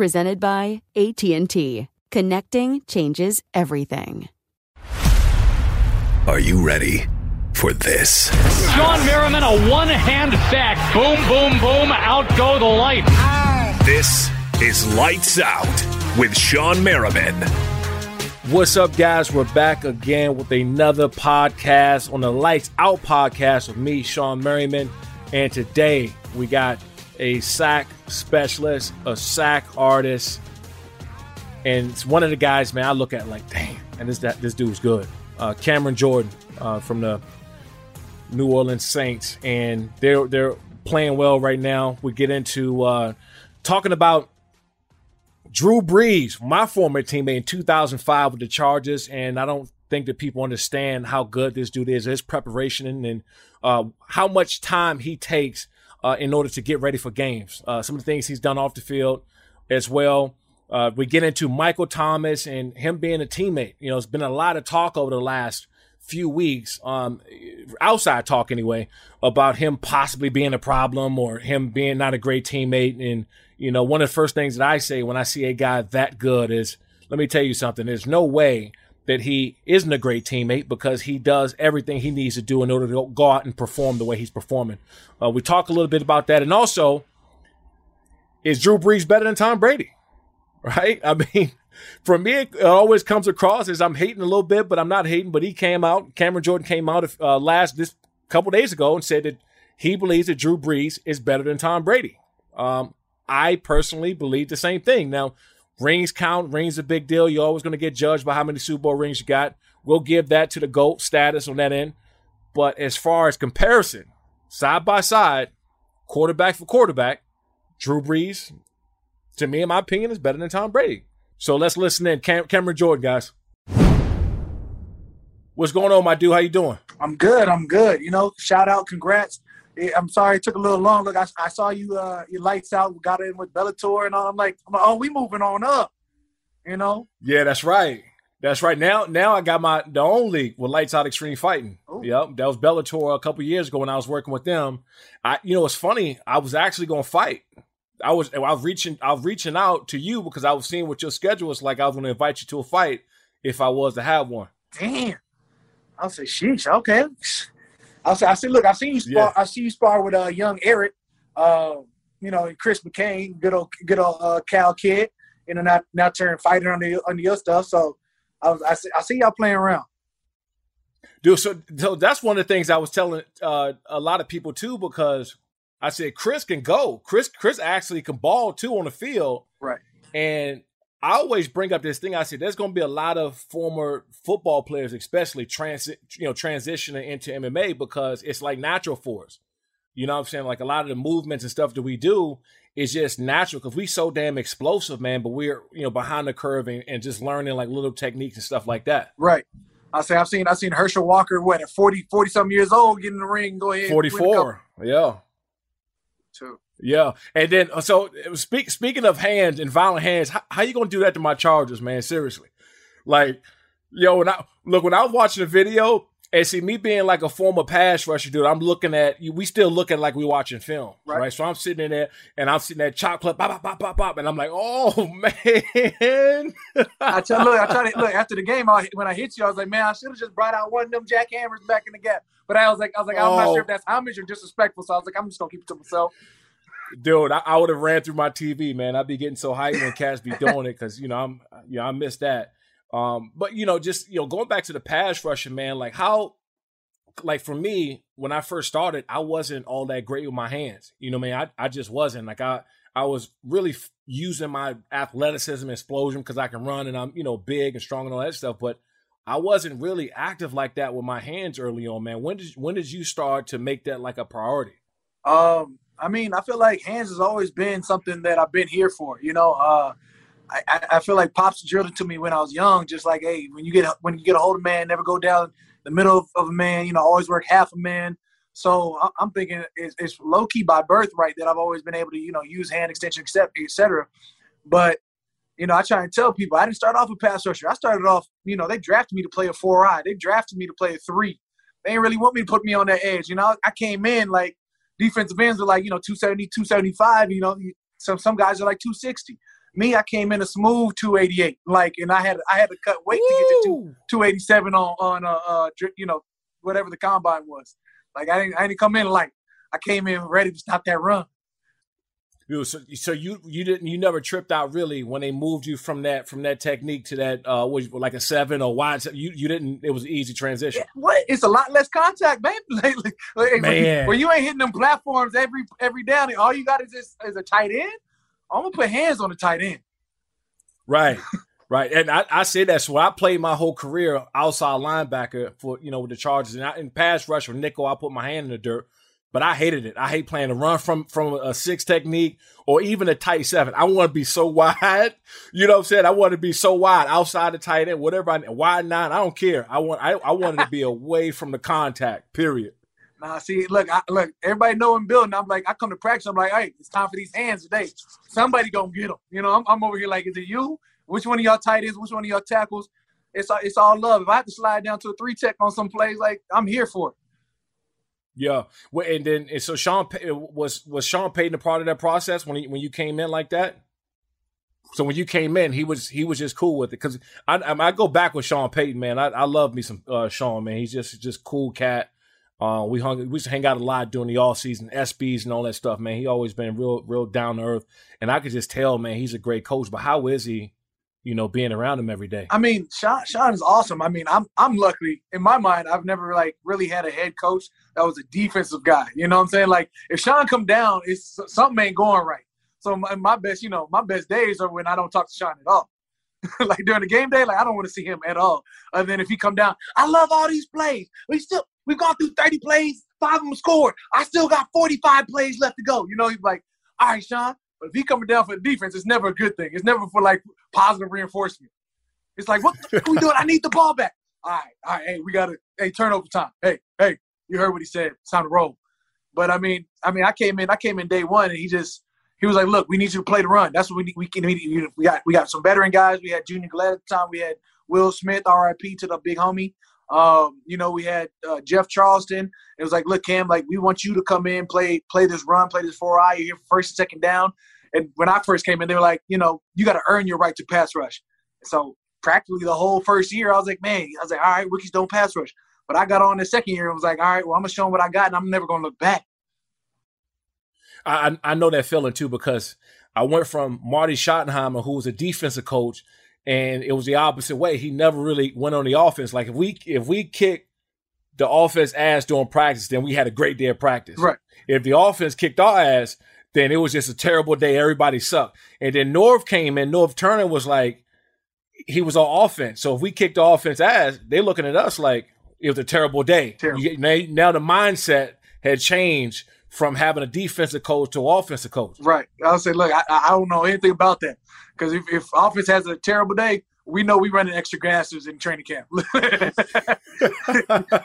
Presented by AT&T. Connecting changes everything. Are you ready for this? Shawne Merriman, a one hand back. Boom, boom, boom. Out go the lights. This is Lights Out with Shawne Merriman. What's up, guys? We're back again with another podcast on the Lights Out podcast with me, Shawne Merriman. And today we got a sack specialist, a sack artist, and it's one of the guys, man. I look at like, damn, and this that this dude's good. Uh, Cameron Jordan uh, from the New Orleans Saints, and they're they're playing well right now. We get into uh, talking about Drew Brees, my former teammate in 2005 with the Chargers, and I don't think that people understand how good this dude is, his preparation, and, uh, how much time he takes uh, in order to get ready for games. Uh, some of the things he's done off the field as well. Uh, we get into Michael Thomas and him being a teammate. You know, it's been a lot of talk over the last few weeks, um, outside talk anyway, about him possibly being a problem or him being not a great teammate. And, you know, one of the first things that I say when I see a guy that good is, let me tell you something. There's no way that he isn't a great teammate because he does everything he needs to do in order to go out and perform the way he's performing. Uh, we talk a little bit about that. And also, is Drew Brees better than Tom Brady? Right? I mean, for me, it always comes across as I'm hating a little bit, but I'm not hating. But he came out, Cameron Jordan came out uh, last this couple days ago and said that he believes that Drew Brees is better than Tom Brady. Um, I personally believe the same thing. Now, rings count, rings a big deal. You're always going to get judged by how many Super Bowl rings you got. We'll give that to the GOAT status on that end. But as far as comparison, side by side, quarterback for quarterback, Drew Brees, to me, in my opinion, is better than Tom Brady. So let's listen in. Cam- Cameron Jordan, guys. What's going on, my dude? How you doing? I'm good. I'm good. You know, shout out, congrats. I'm sorry it took a little long. Look, I, I saw you, uh, your lights out, got in with Bellator and all. I'm like, I'm like, oh, we moving on up. You know? Yeah, that's right. That's right. Now, now I got my the own league with Lights Out Extreme Fighting. Ooh. Yep, that was Bellator a couple years ago when I was working with them. I, you know, it's funny. I was actually going to fight. I was, I was reaching, I was reaching out to you because I was seeing what your schedule was like. I was going to invite you to a fight if I was to have one. Damn. I'll say, sheesh, okay. I'll say, I say, look, I see you spar. I see you spar with uh, young Eric, uh, you know, and Chris McCain, good old, good old uh, Cal kid. You know, now now turn fighting under your- under your stuff. So I was, I see, I see y'all playing around. Dude, so, so that's one of the things I was telling uh, a lot of people too, because I said Chris can go. Chris, Chris actually can ball too on the field. Right. And I always bring up this thing. I said there's going to be a lot of former football players, especially transi- you know, transitioning into MMA because it's like natural for us. You know what I'm saying? Like a lot of the movements and stuff that we do is just natural because we so damn explosive, man. But we're you know behind the curve and, and just learning like little techniques and stuff like that. Right. I say I've seen I've seen Herschel Walker what at 40 40 something years old get in the ring go ahead. and win a couple- 44. Yeah. Too. Yeah, and then uh, so it speak, speaking of hands and violent hands, how, how you gonna do that to my Chargers, man? Seriously, like, yo, when I look when I was watching the video, And see, me being like a former pass rusher dude, I'm looking at we still looking like we watching film, right? right? So I'm sitting in there and I'm sitting there chop clip, pop, pop, pop, pop, and I'm like, oh man. I tell look, I try to look after the game. I, when I hit you, I was like, man, I should have just brought out one of them jackhammers back in the gap. But I was like, I was like, I'm oh. not sure if that's much you're disrespectful. So I was like, I'm just gonna keep it to myself. Dude, I, I would have ran through my TV, man. I'd be getting so hyped when cats be doing it because you know I'm, you know, I miss that. Um, but you know, just you know, going back to the pass rushing, man, like how like for me, when I first started, I wasn't all that great with my hands. You know, man, I, I just wasn't like I I was really f- using my athleticism, explosion because I can run and I'm you know big and strong and all that stuff. But I wasn't really active like that with my hands early on, man. When did when did you start to make that like a priority? Um, I mean, I feel like hands has always been something that I've been here for. You know, uh, I, I feel like pops drilled it to me when I was young, just like, hey, when you get when you get a hold of man, never go down the middle of, of a man. You know, always work half a man. So I'm thinking it's, it's low key by birthright that I've always been able to, you know, use hand extension, etc. But you know, I try and tell people I didn't start off a pass rusher. I started off, you know, they drafted me to play a four eye. They drafted me to play a three. They didn't really want me to put me on that edge. You know, I came in like defensive ends are like, you know, 270, 275. You know, some some guys are like 260. Me, I came in a smooth 288. Like, and I had I had to cut weight to get to two, 287 on on uh, uh you know whatever the combine was. Like I didn't I didn't come in like I came in ready to stop that run. So, so you you didn't you never tripped out really when they moved you from that from that technique to that uh was like a seven or wide you you didn't it was an easy transition. What it's a lot less contact, man. like, like, man. Where you ain't hitting them platforms every every down, all you got is this is a tight end. I'm gonna put hands on the tight end. Right. Right, and I, I say that so I played my whole career outside linebacker for you know with the Chargers, and I, in pass rush or nickel, I put my hand in the dirt, but I hated it. I hate playing a run from from a six technique or even a tight seven. I want to be so wide, you know what I'm saying? I want to be so wide outside the tight end, whatever. I wide nine, I don't care. I want I, I wanted to be away from the contact. Period. Nah, see, look, I, look, everybody know I'm building. I'm like, I come to practice. I'm like, hey, it's time for these hands today. Somebody gonna get them. You know, I'm, I'm over here like, is it you? Which one of y'all tight ends? Which one of y'all tackles? It's it's all love. If I have to slide down to a three tech on some plays, like I'm here for it. Yeah, and then and so Sean was was Sean Payton a part of that process when he, when you came in like that. So when you came in, he was he was just cool with it because I, I, I go back with Sean Payton, man. I, I love me some uh, Sean, man. He's just just cool cat. Uh, we hung, we used to hang out a lot during the all season, SBs and all that stuff, man. He always been real, real down to earth, and I could just tell, man, he's a great coach. But how is he, you know, being around him every day? I mean, Sean, Sean is awesome. I mean, I'm, I'm lucky in my mind. I've never like really had a head coach that was a defensive guy. You know what I'm saying? Like, if Sean come down, it's something ain't going right. So my, my best, you know, my best days are when I don't talk to Sean at all. like during the game day, like I don't want to see him at all. Other than if he come down, I love all these plays. We still We've gone through 30 plays, five of them scored. I still got 45 plays left to go. You know, he's like, all right, Sean. But if he coming down for the defense, it's never a good thing. It's never for like positive reinforcement. It's like, what are we doing? I need the ball back. All right, all right, hey, we gotta hey, turnover time. Hey, hey, you heard what he said. It's time to roll. But I mean, I mean, I came in, I came in day one, and he just he was like, look, we need you to play the run. That's what we need. We can. We got we got some veteran guys. We had Junior Galette at the time. We had Will Smith, R.I.P. to the big homie. Um, you know, we had uh, Jeff Charleston. It was like, look, Cam, like we want you to come in, play, play this run, play this four eye. You're here for first and second down. And when I first came in, they were like, you know, you got to earn your right to pass rush. So practically the whole first year, I was like, man, I was like, all right, rookies don't pass rush. But I got on the second year and was like, all right, well, I'm gonna show them what I got, and I'm never gonna look back. I I know that feeling too because I went from Marty Schottenheimer, who was a defensive coach, and it was the opposite way. He never really went on the offense. Like if we if we kicked the offense ass during practice, then we had a great day of practice. Right. If the offense kicked our ass, then it was just a terrible day. Everybody sucked. And then Norv came in. Norv Turner was like, he was on offense. So if we kicked the offense ass, they're looking at us like it was a terrible day. Terrible. You, now, now the mindset had changed from having a defensive coach to offensive coach. Right. I'll say, look, I, I don't know anything about that. Because if, if offense has a terrible day, we know we running extra gases in training camp.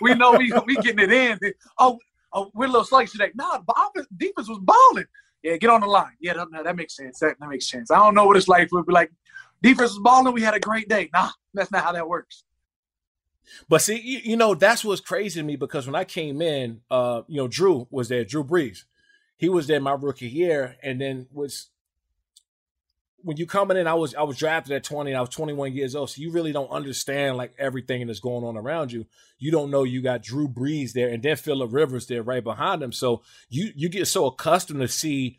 we know we we getting it in. Oh, oh we're a little sluggish today. No, the offense defense was balling. Yeah, get on the line. Yeah, that, that makes sense. That, that makes sense. I don't know what it's like. We'd be like, defense was balling. We had a great day. Nah, that's not how that works. But see, you, you, know, that's what's crazy to me because when I came in, uh, you know, Drew was there, Drew Brees. He was there my rookie year, and then was when you coming in, I was I was drafted at 20 and I was 21 years old. So you really don't understand like everything that's going on around you. You don't know you got Drew Brees there and then Philip Rivers there right behind him. So you you get so accustomed to see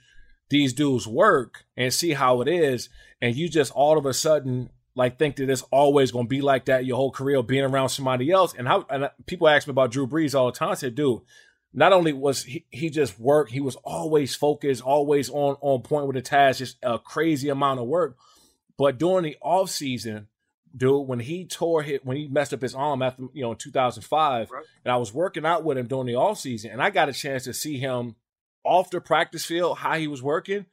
these dudes work and see how it is, and you just all of a sudden like think that it's always going to be like that your whole career being around somebody else. And how and people ask me about Drew Brees all the time. I said, dude, not only was he, he just work, he was always focused, always on on point with the task, just a crazy amount of work. But during the off season, dude, when he tore hit, when he messed up his arm after you know in 2005, right. and I was working out with him during the off season, and I got a chance to see him off the practice field, how he was working.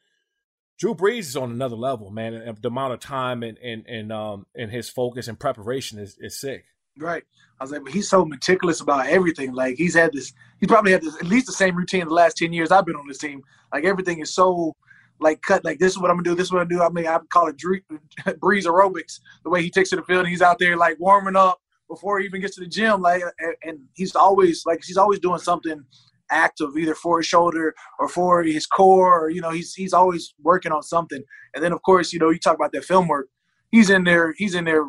Drew Brees is on another level, man. And the amount of time and and and um and his focus and preparation is is sick. Right. I was like, but he's so meticulous about everything. Like he's had this, he's probably had this at least the same routine the last ten years I've been on this team. Like everything is so like cut. Like this is what I'm gonna do. This is what gonna do. I mean, I call it Brees aerobics. The way he takes to the field, he's out there like warming up before he even gets to the gym. Like, and, and he's always like he's always doing something active either for his shoulder or for his core. Or, you know, he's he's always working on something. And then of course, you know, you talk about that film work. He's in there. He's in there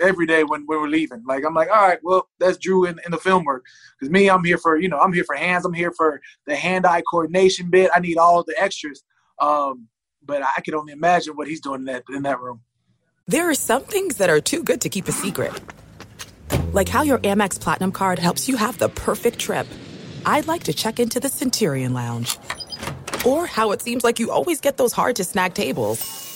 every day when, when we're leaving. Like I'm like, all right, well, that's Drew in, in the film work. Because me, I'm here for you know, I'm here for hands. I'm here for the hand-eye coordination bit. I need all the extras. Um, but I can only imagine what he's doing in that in that room. There are some things that are too good to keep a secret, like how your Amex Platinum card helps you have the perfect trip. I'd like to check into the Centurion Lounge, or how it seems like you always get those hard to snag tables.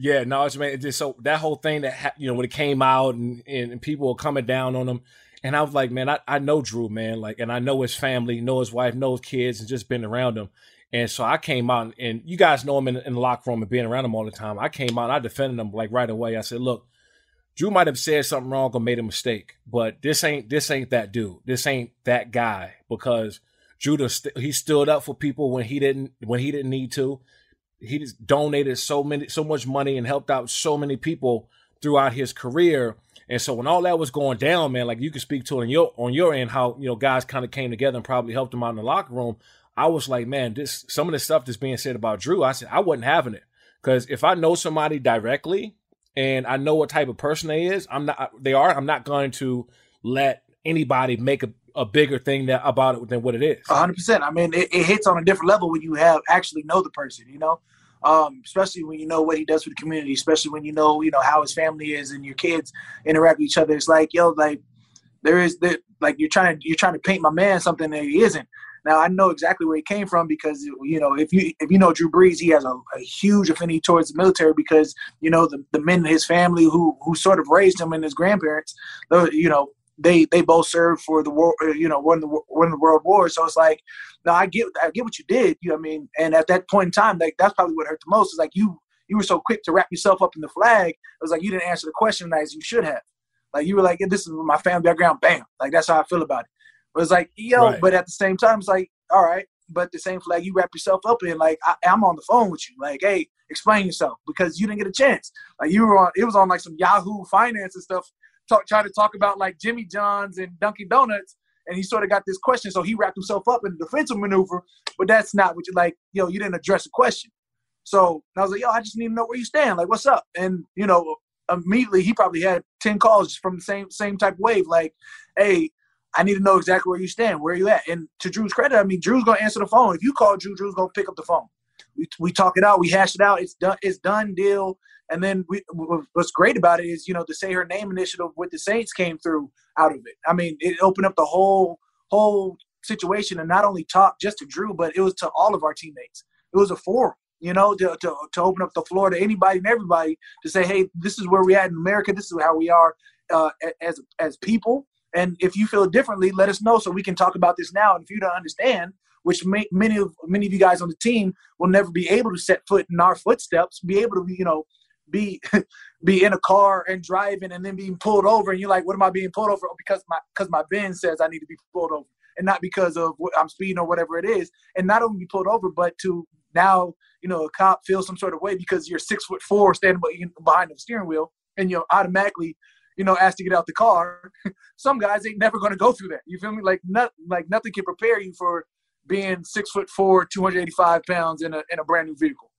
Yeah, no, it's man. Just so that whole thing that you know when it came out and, and people were coming down on him, and I was like, man, I, I know Drew, man, like, and I know his family, know his wife, know his kids, and just been around him. And so I came out, and you guys know him in, in the locker room and being around him all the time. I came out, I defended him like right away. I said, look, Drew might have said something wrong or made a mistake, but this ain't this ain't that dude. This ain't that guy because Drew he stood up for people when he didn't when he didn't need to he donated so many so much money and helped out so many people throughout his career. And so when all that was going down, man, like you could speak to it on your on your end, how you know guys kind of came together and probably helped him out in the locker room. I was like, man, this some of the stuff that's being said about Drew, I said I wasn't having it because if I know somebody directly and I know what type of person they is, I'm not they are. I'm not going to let anybody make a, a bigger thing that about it than what it is. 100. percent I mean, it, it, hits on a different level when you have actually know the person. You know, um, especially when you know what he does for the community. Especially when you know you know how his family is and your kids interact with each other. It's like yo, like there is that like you're trying to you're trying to paint my man something that he isn't. Now I know exactly where he came from because you know if you if you know Drew Brees, he has a, a, huge affinity towards the military because you know the, the men in his family who who sort of raised him and his grandparents, you know they they both served for the war, uh, you know, won the won the world war. So it's like, no, I get I get what you did. You know, I mean, and at that point in time, like that's probably what hurt the most. Is like you you were so quick to wrap yourself up in the flag. It was like you didn't answer the question as you should have. Like you were like, this is my family background. Bam. Like that's how I feel about it. But it's like, yo, right. but at the same time, it's like, all right, but the same flag you wrap yourself up in, like I, am on the phone with you, like, hey, explain yourself because you didn't get a chance. Like you were on, it was on like some Yahoo Finance and stuff talk, trying to talk about like Jimmy John's and Dunkin' Donuts, and he sort of got this question, so he wrapped himself up in a defensive maneuver. But that's not what you like. Yo, you didn't address the question. So I was like, yo, I just need to know where you stand. Like, what's up? And you know, immediately he probably had ten calls from the same same type of wave. Like, hey, I need to know exactly where you stand. Where you at? And to Drew's credit, I mean, Drew's gonna answer the phone. If you call Drew, Drew's gonna pick up the phone. We, we talk it out. We hash it out. It's done. It's done. Deal. And then we, what's great about it is, you know, the Say Her Name initiative with the Saints came through out of it. I mean, it opened up the whole whole situation and not only talk just to Drew, but it was to all of our teammates. It was a forum, you know, to, to, to open up the floor to anybody and everybody to say, hey, this is where we at in America. This is how we are uh, as as people. And if you feel differently, let us know so we can talk about this now. And if you don't understand, which may, many of many of you guys on the team will never be able to set foot in our footsteps, be able to, you know, be be in a car and driving and then being pulled over and you're like, what am I being pulled over? Because my because my bin says I need to be pulled over and not because of what I'm speeding or whatever it is. And not only be pulled over, but to now, you know, a cop feels some sort of way because you're six foot four standing behind the steering wheel and you're automatically, you know, asked to get out the car. some guys ain't never going to go through that. You feel me? Like not, like nothing can prepare you for being six foot four, 285 pounds in a in a brand new vehicle.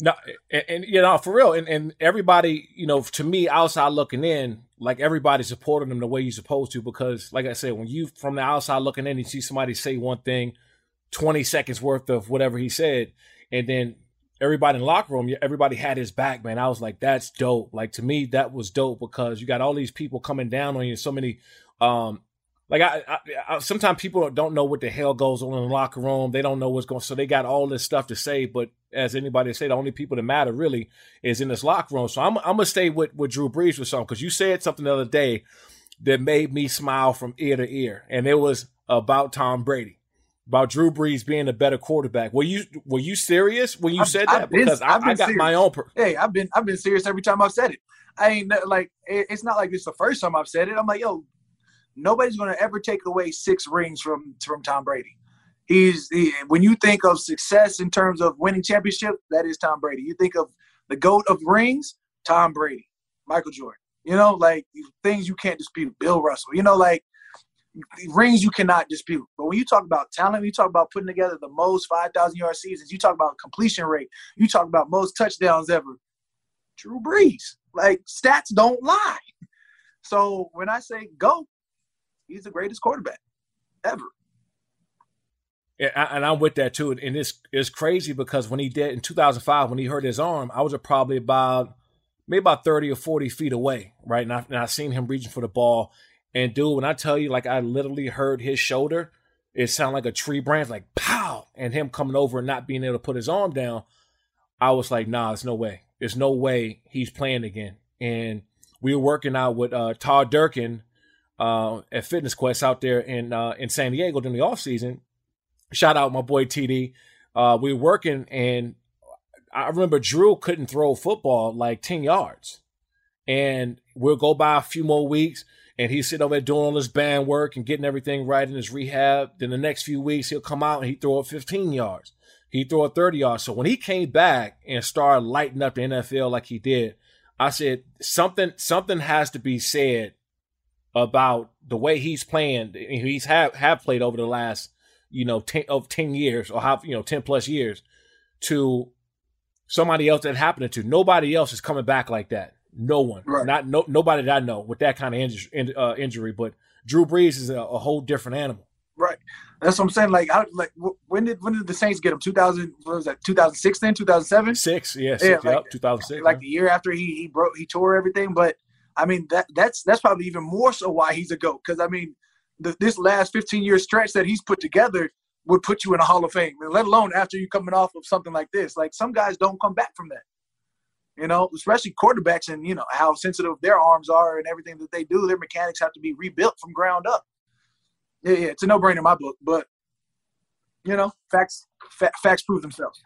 No, and, and, you know, for real, and, and everybody, you know, to me, outside looking in, like everybody supporting them the way you're supposed to, because, like I said, when you from the outside looking in, you see somebody say one thing, twenty seconds worth of whatever he said, and then everybody in the locker room, everybody had his back, man. I was like, that's dope. Like to me, that was dope because you got all these people coming down on you, so many um like I, I, I, sometimes people don't know what the hell goes on in the locker room. They don't know what's going. On. So they got all this stuff to say. But as anybody say, the only people that matter really is in this locker room. So I'm, I'm gonna stay with with Drew Brees with something because you said something the other day that made me smile from ear to ear, and it was about Tom Brady, about Drew Brees being a better quarterback. Were you were you serious when you I've, said that? I've been, because I, I, got serious. my own. Per- hey, I've been I've been serious every time I've said it. I ain't like it's not like it's the first time I've said it. I'm like, yo, nobody's going to ever take away six rings from from Tom Brady. He's he, when you think of success in terms of winning championship, that is Tom Brady. You think of the goat of rings, Tom Brady, Michael Jordan. You know, like things you can't dispute. Bill Russell. You know, like rings you cannot dispute. But when you talk about talent, you talk about putting together the most 5,000 yard seasons, you talk about completion rate, you talk about most touchdowns ever. Drew Brees. Like stats don't lie. So when I say go, he's the greatest quarterback ever. Yeah, and I'm with that too. And it's it's crazy because when he did in 2005, when he hurt his arm, I was probably about maybe about 30 or 40 feet away, right? And I, and I seen him reaching for the ball. And dude, when I tell you, like I literally heard his shoulder, it sounded like a tree branch, like pow, and him coming over and not being able to put his arm down. I was like, nah, there's no way. There's no way he's playing again. And we were working out with uh, Todd Durkin uh, at Fitness Quest out there in uh, in San Diego during the off season. Shout out my boy TD. Uh, we were working, and I remember Drew couldn't throw football like ten yards, and we'll go by a few more weeks, and he's sitting over there doing all his band work and getting everything right in his rehab. Then the next few weeks he'll come out and he throw it fifteen yards. He throw it thirty yards. So when he came back and started lighting up the NFL like he did, I said something something has to be said about the way he's playing. He's have have played over the last you know ten of ten years or how you know ten plus years to somebody else that happened to. Nobody else is coming back like that. No one, right. not no nobody that I know with that kind of injury. Uh, injury. But Drew Brees is a, a, whole different animal. Right. That's what I'm saying. Like, how, like when did when did the Saints get him? 2000 what was that? 2006 then? 2007? Six. Yeah. Six, yeah. Like, 2006. Like yeah. the year after he he broke he tore everything, but I mean that that's that's probably even more so why he's a goat. Because I mean, the, this last 15 year stretch that he's put together would put you in a Hall of Fame. Let alone after you coming off of something like this. Like some guys don't come back from that. You know, especially quarterbacks and you know how sensitive their arms are and everything that they do. Their mechanics have to be rebuilt from ground up. Yeah, yeah, it's a no brainer in my book. But you know, facts fa- facts prove themselves.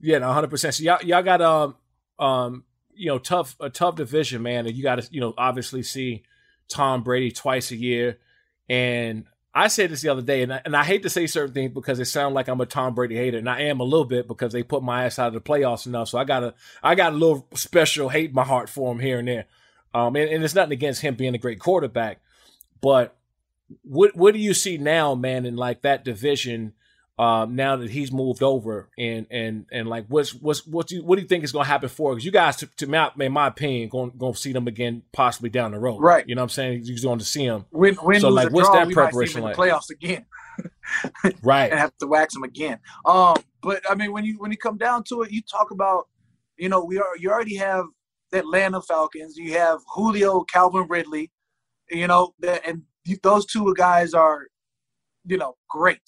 Yeah, no, hundred percent. So y'all y'all got um um you know, tough a tough division, man. And you got to, you know, obviously see Tom Brady twice a year. And I said this the other day, and I, and I hate to say certain things because it sounds like I'm a Tom Brady hater, and I am a little bit because they put my ass out of the playoffs enough. So I got a I got a little special hate in my heart for him here and there. Um, and, and it's nothing against him being a great quarterback, but what what do you see now, man, in like that division? Um, now that he's moved over, and and and like, what's what's what do you, what do you think is going to happen for? Because you guys, to, to my, in my opinion, going going to see them again possibly down the road, right? You know what I'm saying? You're going to see them. Win, win, so like, what's draw, that preparation like? The playoffs again, right? And have to wax them again. Um, but I mean, when you when you come down to it, you talk about, you know, we are you already have the Atlanta Falcons. You have Julio, Calvin Ridley, you know, and those two guys are, you know, great.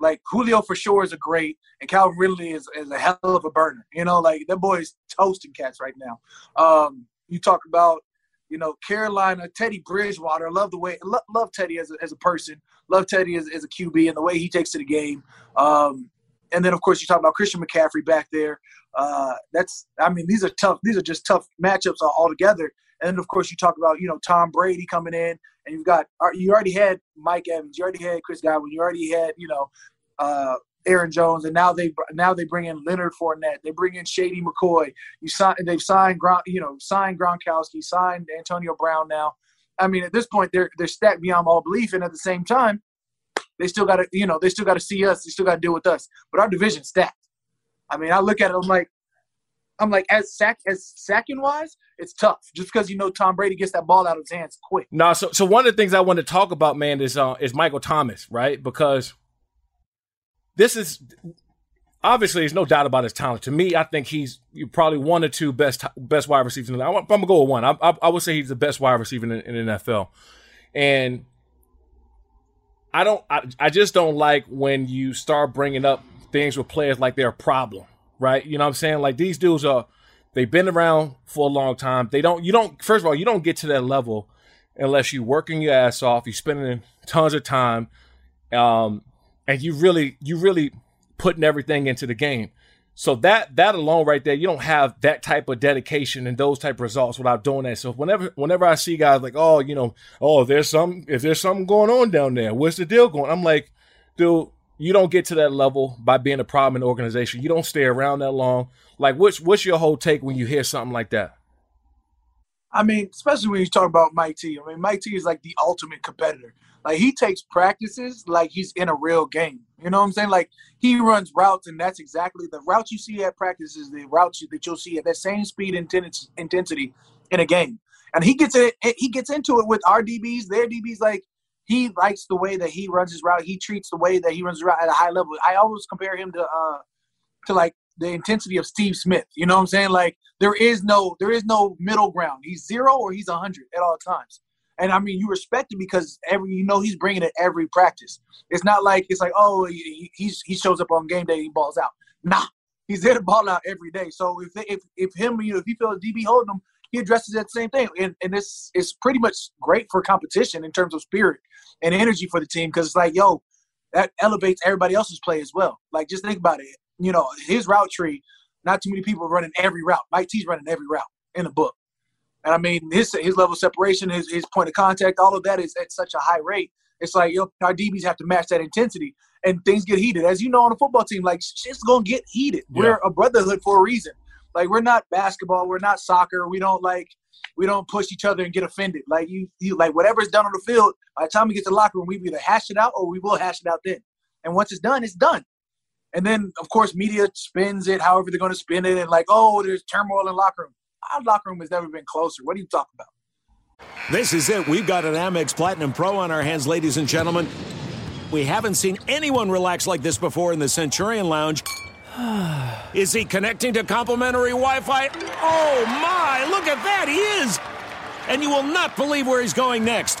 Like Julio for sure is a great, and Calvin Ridley is, is a hell of a burner. You know, like that boy is toasting cats right now. Um, you talk about, you know, Carolina, Teddy Bridgewater. Love the way, love, love Teddy as a, as a person. Love Teddy as, as a QB and the way he takes to the game. Um, and then of course you talk about Christian McCaffrey back there. Uh, that's I mean these are tough. These are just tough matchups all together. And then of course you talk about you know Tom Brady coming in, and you've got uh, you already had Mike Evans, you already had Chris Godwin, you already had you know uh, Aaron Jones, and now they now they bring in Leonard Fournette, they bring in Shady McCoy. You sign they've signed Gron, you know signed Gronkowski, signed Antonio Brown now. I mean at this point they're they're stacked beyond all belief, and at the same time they still got to, you know, they still got to see us. They still got to deal with us. But our division stacked. I mean, I look at it. I'm like, I'm like, as sack as sacking wise, it's tough. Just because you know Tom Brady gets that ball out of his hands quick. No, so so one of the things I want to talk about, man, is uh, is Michael Thomas, right? Because this is obviously there's no doubt about his talent. To me, I think he's probably one or two best best wide receivers. In the, I'm, I'm gonna go with one. I, I, I, would say he's the best wide receiver in, in the NFL, and I don't. I, I just don't like when you start bringing up things with players like they're a problem, right? You know what I'm saying? Like these dudes are. They've been around for a long time. They don't. You don't. First of all, you don't get to that level unless you're working your ass off. You're spending tons of time, um, and you really, you really putting everything into the game. So that that alone right there, you don't have that type of dedication and those type of results without doing that. So whenever whenever I see guys like, oh, you know, oh, there's some if there's something going on down there, what's the deal going? I'm like, dude, you don't get to that level by being a problem in the organization. You don't stay around that long. Like, what's what's your whole take when you hear something like that? I mean, especially when you talk about Mike T. I mean, Mike T is like the ultimate competitor. Like he takes practices like he's in a real game. You know what I'm saying? Like he runs routes, and that's exactly the routes you see at practice is the routes that you'll see at that same speed and intensity in a game. And he gets it. He gets into it with our DBs, their DBs. Like he likes the way that he runs his route. He treats the way that he runs his route at a high level. I always compare him to uh to like the intensity of Steve Smith. You know what I'm saying? Like there is no there is no middle ground. He's zero or he's hundred at all times. And I mean, you respect him because every you know he's bringing it every practice. It's not like it's like oh he he's, he shows up on game day he balls out. Nah, he's there to ball out every day. So if they, if if him you know if he feels DB holding him, he addresses that same thing. And and this is pretty much great for competition in terms of spirit and energy for the team because it's like yo that elevates everybody else's play as well. Like just think about it. You know his route tree. Not too many people running every route. Mike T's running every route in the book. And I mean, his his level of separation, his his point of contact, all of that is at such a high rate. It's like yo, our DBs have to match that intensity, and things get heated. As you know, on a football team, like shit's gonna get heated. Yeah. We're a brotherhood for a reason. Like we're not basketball, we're not soccer. We don't like we don't push each other and get offended. Like you, you like whatever's done on the field. By the time we get to the locker room, we either hash it out or we will hash it out then. And once it's done, it's done. And then, of course, media spins it however they're going to spin it, and like, oh, there's turmoil in locker room our locker room has never been closer. What are you talking about? This is it. We've got an Amex Platinum Pro on our hands, ladies and gentlemen. We haven't seen anyone relax like this before in the Centurion Lounge. is he connecting to complimentary Wi Fi? Oh, my! Look at that! He is! And you will not believe where he's going next.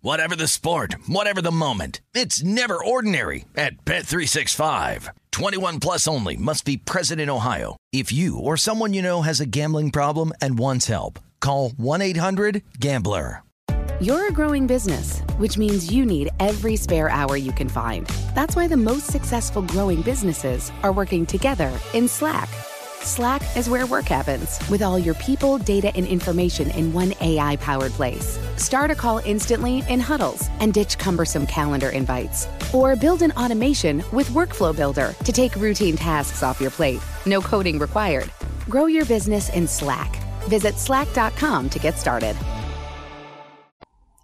Whatever the sport, whatever the moment, it's never ordinary at Bet365. 21 plus only must be present in Ohio. If you or someone you know has a gambling problem and wants help, call 1-800-GAMBLER. You're a growing business, which means you need every spare hour you can find. That's why the most successful growing businesses are working together in Slack. Slack is where work happens, with all your people, data, and information in one AI powered place. Start a call instantly in huddles and ditch cumbersome calendar invites. Or build an automation with Workflow Builder to take routine tasks off your plate. No coding required. Grow your business in Slack. Visit slack.com to get started.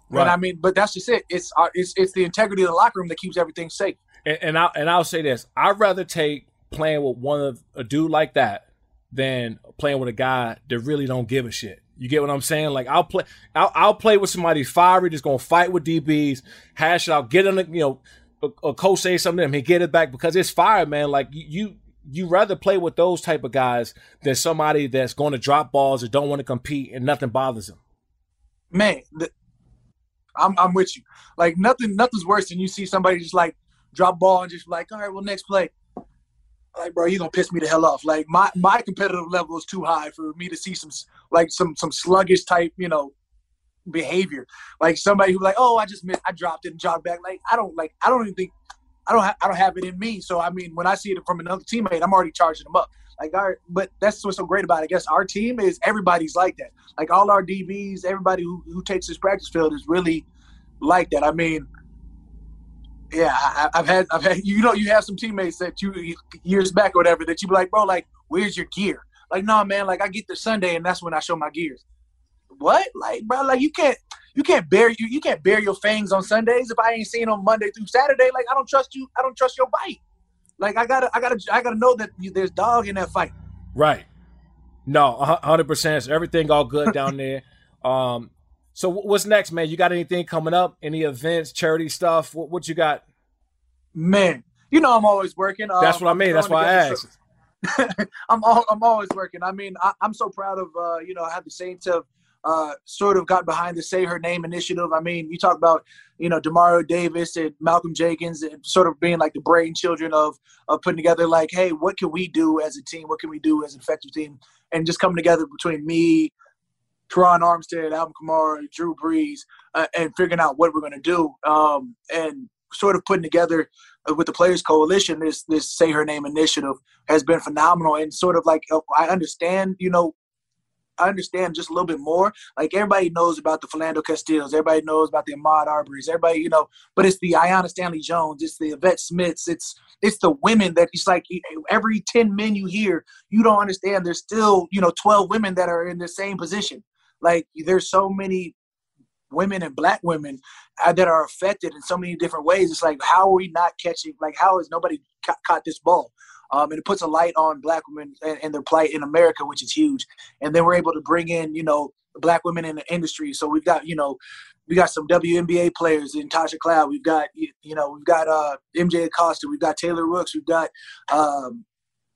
Right. And I mean, but that's just it. It's uh, it's it's the integrity of the locker room that keeps everything safe. And, and I and I'll say this: I'd rather take playing with one of a dude like that than playing with a guy that really don't give a shit. You get what I'm saying? Like I'll play, I'll, I'll play with somebody fiery, just gonna fight with DBs, hash it out, get on the, you know, a, a coach say something to him, he get it back because it's fire, man. Like you, you rather play with those type of guys than somebody that's going to drop balls or don't want to compete and nothing bothers them. Man, the, I'm I'm with you. Like nothing nothing's worse than you see somebody just like drop ball and just like, all right, well next play. Like, bro, you gonna piss me the hell off. Like my my competitive level is too high for me to see some like some some sluggish type, you know, behavior. Like somebody who like, oh, I just missed, I dropped it and jogged back. Like I don't like I don't even think I don't ha- I don't have it in me. So I mean, when I see it from another teammate, I'm already charging them up. Like, right, but that's what's so great about it. I guess our team is everybody's like that. Like all our DBs, everybody who, who takes this practice field is really like that. I mean, yeah, I, have had, I've had, you know, you have some teammates that you years back or whatever that you be like, bro, like, where's your gear? Like, no, nah, man, like I get the Sunday and that's when I show my gears. What? Like, bro, like you can't, you can't bear you, you can't bear your fangs on Sundays if I ain't seen on Monday through Saturday. Like, I don't trust you. I don't trust your bite. Like, I gotta, I gotta, I gotta know that there's dog in that fight. Right. No, hundred percent. Everything all good down there. Um, so what's next, man? You got anything coming up? Any events, charity stuff? What, what you got? Man, you know I'm always working. That's what I mean. That's why I asked. I'm all, I'm always working. I mean, I, am so proud of uh, you know how the Saints have uh, sort of got behind the Say Her Name initiative. I mean, you talk about you know Demario Davis and Malcolm Jenkins and sort of being like the brain children of of putting together like, hey, what can we do as a team? What can we do as an effective team? And just coming together between me, Terron Armstead, Alvin Kamara, Drew Brees, uh, and figuring out what we're going to do, um, and sort of putting together uh, with the Players Coalition this this Say Her Name initiative has been phenomenal, and sort of like uh, I understand, you know. I understand just a little bit more. Like everybody knows about the Philando Castillos, everybody knows about the Ahmaud Arbery's, everybody, you know, but it's the Aiyana Stanley Jones, it's the Yvette Smiths, it's it's the women that it's like every 10 men you hear, you don't understand there's still, you know, 12 women that are in the same position. Like there's so many women and black women uh, that are affected in so many different ways. It's like how are we not catching? Like how is nobody ca- caught this ball? Um, and it puts a light on black women and, and, their plight in America, which is huge. And then we're able to bring in, you know, black women in the industry. So we've got, you know, we got some WNBA players in Tasha Cloud. We've got, you know, we've got uh, MJ Acosta. We've got Taylor Rooks. We've got, um,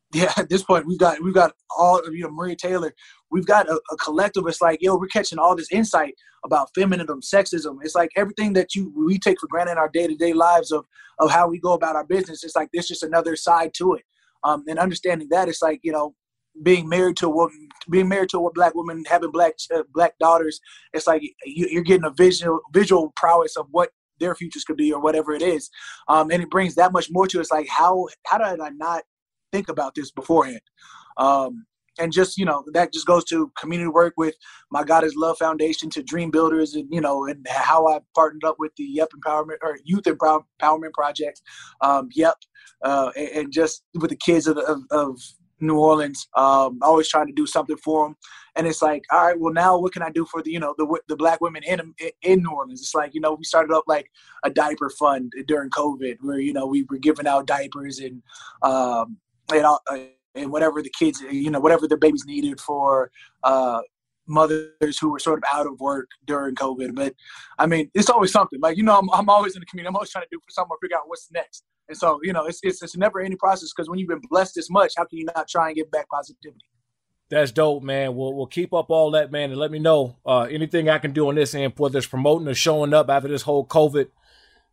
yeah, at this point, we've got we've got all of you know Maria Taylor we've got a, a, collective. It's like, yo, we're catching all this insight about feminism, sexism. It's like everything that you we take for granted in our day to day lives of of how we go about our business. It's like there's just another side to it. Um, and understanding that, it's like you know, being married to a woman, being married to a black woman, having black uh, black daughters. It's like you, are getting a visual visual prowess of what their futures could be or whatever it is. Um, and it brings that much more to it. It's like how how did I not think about this beforehand? Um, and just you know that just goes to community work with my God is Love Foundation to Dream Builders and you know and how I partnered up with the Yep Empowerment or Youth Empowerment Project, um, Yep, uh, and, and, just with the kids of, of, of New Orleans, um, always trying to do something for them. And it's like, all right, well now what can I do for the you know the the black women in in New Orleans? It's like you know we started up like a diaper fund during COVID where you know we were giving out diapers and um, and. Uh, and whatever the kids, you know, whatever their babies needed for uh, mothers who were sort of out of work during COVID. But I mean, it's always something. Like you know, I'm, I'm always in the community. I'm always trying to do for someone figure out what's next. And so you know, it's it's, it's never any process because when you've been blessed this much, how can you not try and get back positivity? That's dope, man. We'll we'll keep up all that, man, and let me know uh, anything I can do on this end, whether it's promoting or showing up after this whole COVID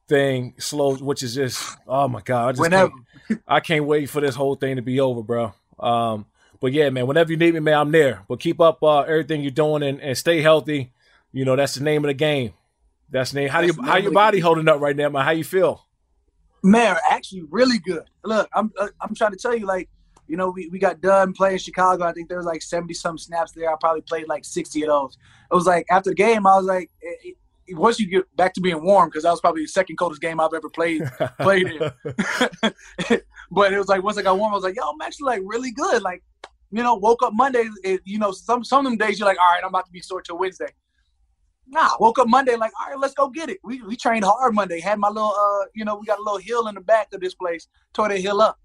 thing slow, which is just oh my god, I just whenever can't, I can't wait for this whole thing to be over, bro. Um, but yeah, man, whenever you need me, man, I'm there. But keep up uh, everything you're doing and, and stay healthy. You know that's the name of the game. That's the name. How do you how your body holding up right now, man? How you feel? Man, actually, really good. Look, I'm uh, I'm trying to tell you, like, you know, we, we got done playing Chicago. I think there was like 70 some snaps there. I probably played like 60 of those. It was like after the game, I was like, it, it, once you get back to being warm, because that was probably the second coldest game I've ever played played in. but it was like once I got warm, I was like, yo, I'm actually like really good. Like, you know, woke up Monday. It, you know, some some of them days you're like, all right, I'm about to be sore till Wednesday. Nah, woke up Monday like, all right, let's go get it. We we trained hard Monday. Had my little, uh, you know, we got a little hill in the back of this place. Tore that hill up.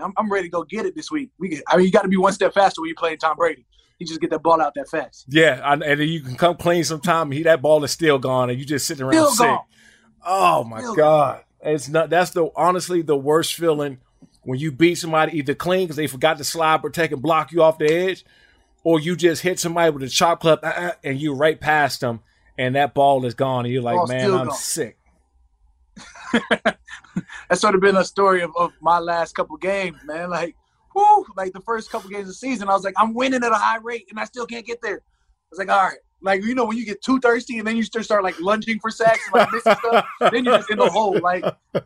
I'm, I'm ready to go get it this week. We, get, I mean, you got to be one step faster when you're playing Tom Brady. You just get that ball out that fast. Yeah, and, and you can come clean sometime. He that ball is still gone, and you just sitting around still sick. Gone. Oh my still god, gone. it's not. That's the honestly the worst feeling when you beat somebody either clean because they forgot to slide protect and block you off the edge, or you just hit somebody with a chop club uh, and you right past them and that ball is gone, and you're like, man, I'm gone. sick. That's sort of been a story of, of my last couple games, man. Like, like the first couple games of the season, I was like, I'm winning at a high rate, and I still can't get there. I was like, all right, like you know, when you get too thirsty and then you start start like lunging for sacks, and, like missing stuff, then you're just in the hole, like.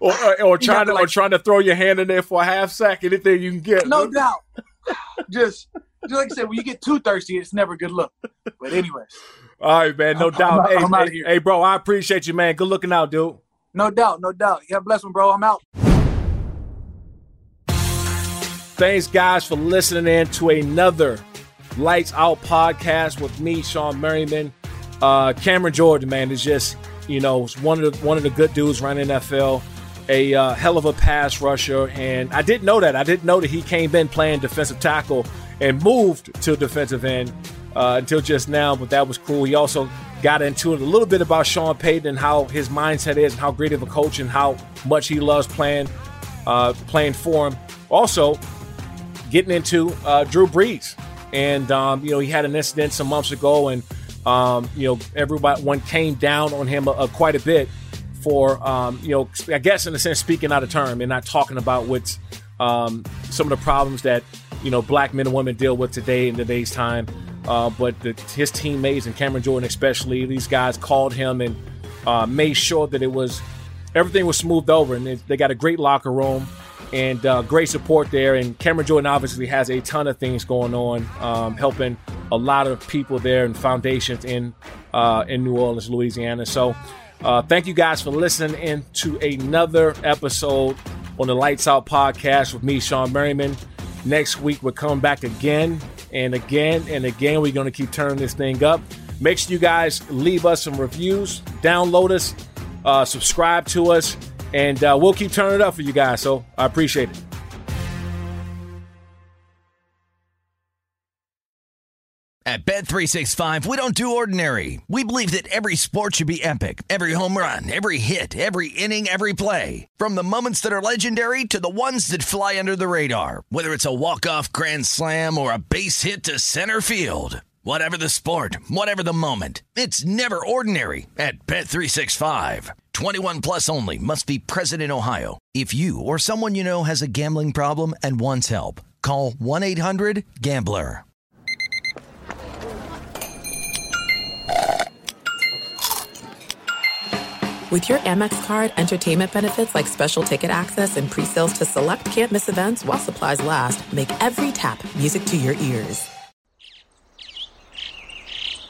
Or, or, or trying to, like, or trying to throw your hand in there for a half sack, anything you can get. No doubt. just, just like I said, when you get too thirsty, it's never a good look. But anyways. All right, man. No I'm, doubt. I'm, hey, I'm hey, hey, bro, I appreciate you, man. Good looking out, dude. No doubt, no doubt. Yeah, bless him, bro. I'm out. Thanks, guys, for listening in to another Lights Out podcast with me, Shawne Merriman. Uh, Cameron Jordan, man, is just you know one of the one of the good dudes running NFL. A uh, hell of a pass rusher, and I didn't know that. I didn't know that he came in playing defensive tackle and moved to defensive end uh, until just now, but that was cool. He also got into it a little bit about Sean Payton and how his mindset is and how great of a coach and how much he loves playing uh, playing for him. Also, getting into uh, Drew Brees. And, um, you know, he had an incident some months ago, and, um, you know, everybody one came down on him uh, quite a bit for, um, you know, I guess in a sense, speaking out of term and not talking about what's um, some of the problems that, you know, black men and women deal with today in today's time. Uh, but the, his teammates and Cameron Jordan, especially, these guys called him and uh, made sure that it was everything was smoothed over, and they, they got a great locker room and uh, great support there. And Cameron Jordan obviously has a ton of things going on, um, helping a lot of people there and foundations in uh, in New Orleans, Louisiana. So. Uh, thank you guys for listening in to another episode on the Lights Out podcast with me, Shawne Merriman. Next week, we're coming back again and again and again. We're going to keep turning this thing up. Make sure you guys leave us some reviews, download us, uh, subscribe to us, and uh, we'll keep turning it up for you guys. So I appreciate it. At Bet365, we don't do ordinary. We believe that every sport should be epic. Every home run, every hit, every inning, every play. From the moments that are legendary to the ones that fly under the radar. Whether it's a walk-off grand slam or a base hit to center field. Whatever the sport, whatever the moment. It's never ordinary at Bet365. 21 plus only must be present in Ohio. If you or someone you know has a gambling problem and wants help, call 1-800-GAMBLER. With your Amex card, entertainment benefits like special ticket access and pre-sales to select campus events while supplies last, make every tap music to your ears.